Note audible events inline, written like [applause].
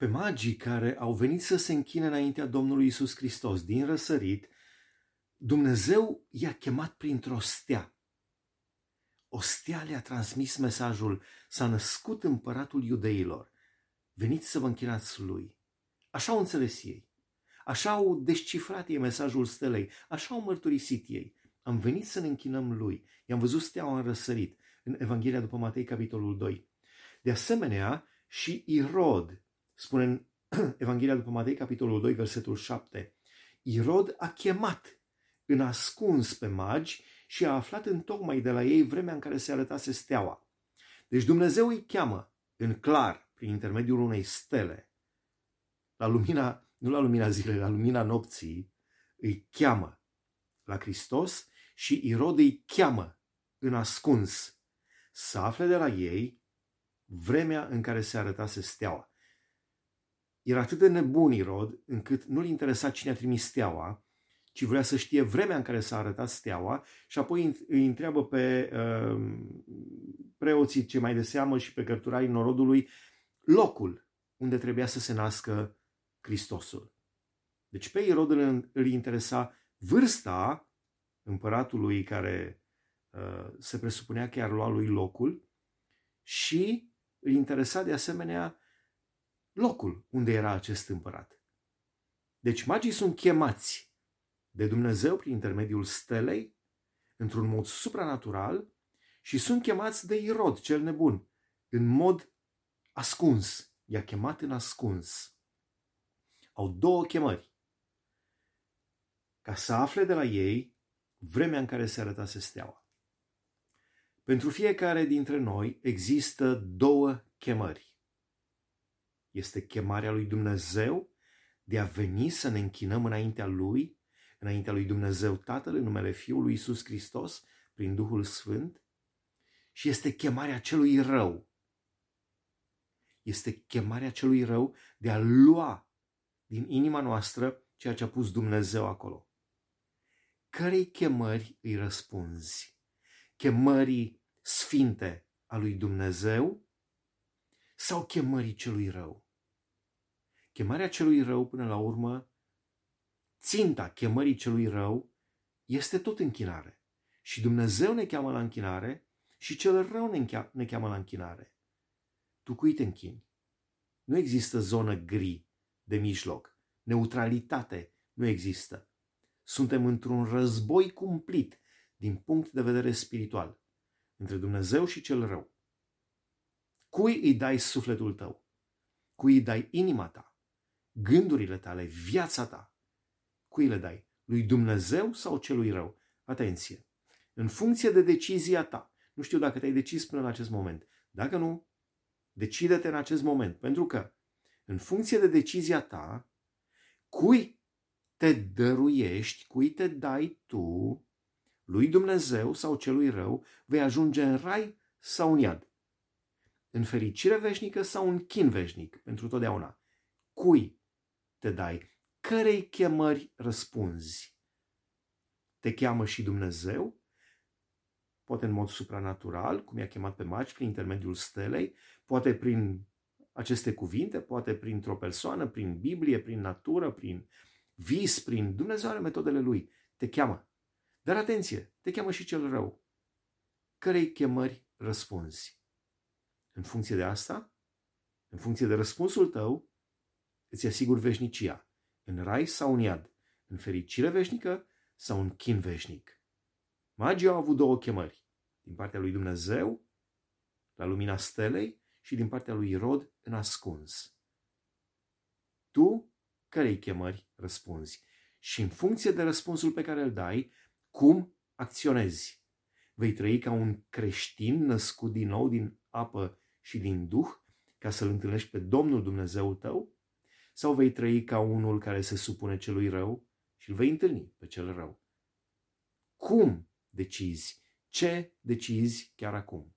pe magii care au venit să se închine înaintea Domnului Isus Hristos din răsărit, Dumnezeu i-a chemat printr-o stea. O stea le-a transmis mesajul, s-a născut împăratul iudeilor. Veniți să vă închinați lui. Așa au înțeles ei. Așa au descifrat ei mesajul stelei. Așa au mărturisit ei. Am venit să ne închinăm lui. I-am văzut steaua în răsărit în Evanghelia după Matei, capitolul 2. De asemenea, și Irod, spune în [clears throat] Evanghelia după Matei, capitolul 2, versetul 7, Irod a chemat în ascuns pe magi și a aflat în tocmai de la ei vremea în care se arătase steaua. Deci Dumnezeu îi cheamă în clar, prin intermediul unei stele, la lumina, nu la lumina zilei, la lumina nopții, îi cheamă la Hristos și Irod îi cheamă în ascuns să afle de la ei vremea în care se arătase steaua. Era atât de nebun Irod încât nu-l interesa cine a trimis steaua, ci vrea să știe vremea în care s-a arătat steaua și apoi îi întreabă pe uh, preoții ce mai de seamă și pe cărturarii norodului locul unde trebuia să se nască Hristosul. Deci pe Irod îl interesa vârsta împăratului care uh, se presupunea că ar lua lui locul și îl interesa de asemenea locul unde era acest împărat. Deci magii sunt chemați de Dumnezeu prin intermediul stelei, într-un mod supranatural, și sunt chemați de Irod, cel nebun, în mod ascuns. I-a chemat în ascuns. Au două chemări. Ca să afle de la ei vremea în care se arătase steaua. Pentru fiecare dintre noi există două chemări. Este chemarea lui Dumnezeu de a veni să ne închinăm înaintea Lui înaintea lui Dumnezeu Tatăl în numele Fiului Iisus Hristos prin Duhul Sfânt și este chemarea celui rău. Este chemarea celui rău de a lua din inima noastră ceea ce a pus Dumnezeu acolo. Cărei chemări îi răspunzi? Chemării sfinte a lui Dumnezeu sau chemării celui rău? Chemarea celui rău, până la urmă, ținta chemării celui rău este tot închinare. Și Dumnezeu ne cheamă la închinare și cel rău ne cheamă la închinare. Tu cui te închini? Nu există zonă gri de mijloc. Neutralitate nu există. Suntem într-un război cumplit din punct de vedere spiritual între Dumnezeu și cel rău. Cui îi dai sufletul tău? Cui îi dai inima ta? Gândurile tale, viața ta? Cui le dai? Lui Dumnezeu sau celui rău? Atenție! În funcție de decizia ta, nu știu dacă te-ai decis până în acest moment. Dacă nu, decide-te în acest moment. Pentru că, în funcție de decizia ta, cui te dăruiești, cui te dai tu, lui Dumnezeu sau celui rău, vei ajunge în rai sau în iad. În fericire veșnică sau în chin veșnic, pentru totdeauna. Cui te dai? cărei chemări răspunzi? Te cheamă și Dumnezeu, poate în mod supranatural, cum i-a chemat pe magi, prin intermediul stelei, poate prin aceste cuvinte, poate printr-o persoană, prin Biblie, prin natură, prin vis, prin Dumnezeu are metodele lui. Te cheamă. Dar atenție, te cheamă și cel rău. Cărei chemări răspunzi? În funcție de asta, în funcție de răspunsul tău, îți asigur veșnicia în rai sau în iad, în fericire veșnică sau în chin veșnic. Magii au avut două chemări, din partea lui Dumnezeu, la lumina stelei, și din partea lui Irod, în ascuns. Tu, cărei chemări răspunzi? Și în funcție de răspunsul pe care îl dai, cum acționezi? Vei trăi ca un creștin născut din nou din apă și din duh, ca să-L întâlnești pe Domnul Dumnezeu tău? Sau vei trăi ca unul care se supune celui rău și îl vei întâlni pe cel rău? Cum decizi? Ce decizi chiar acum?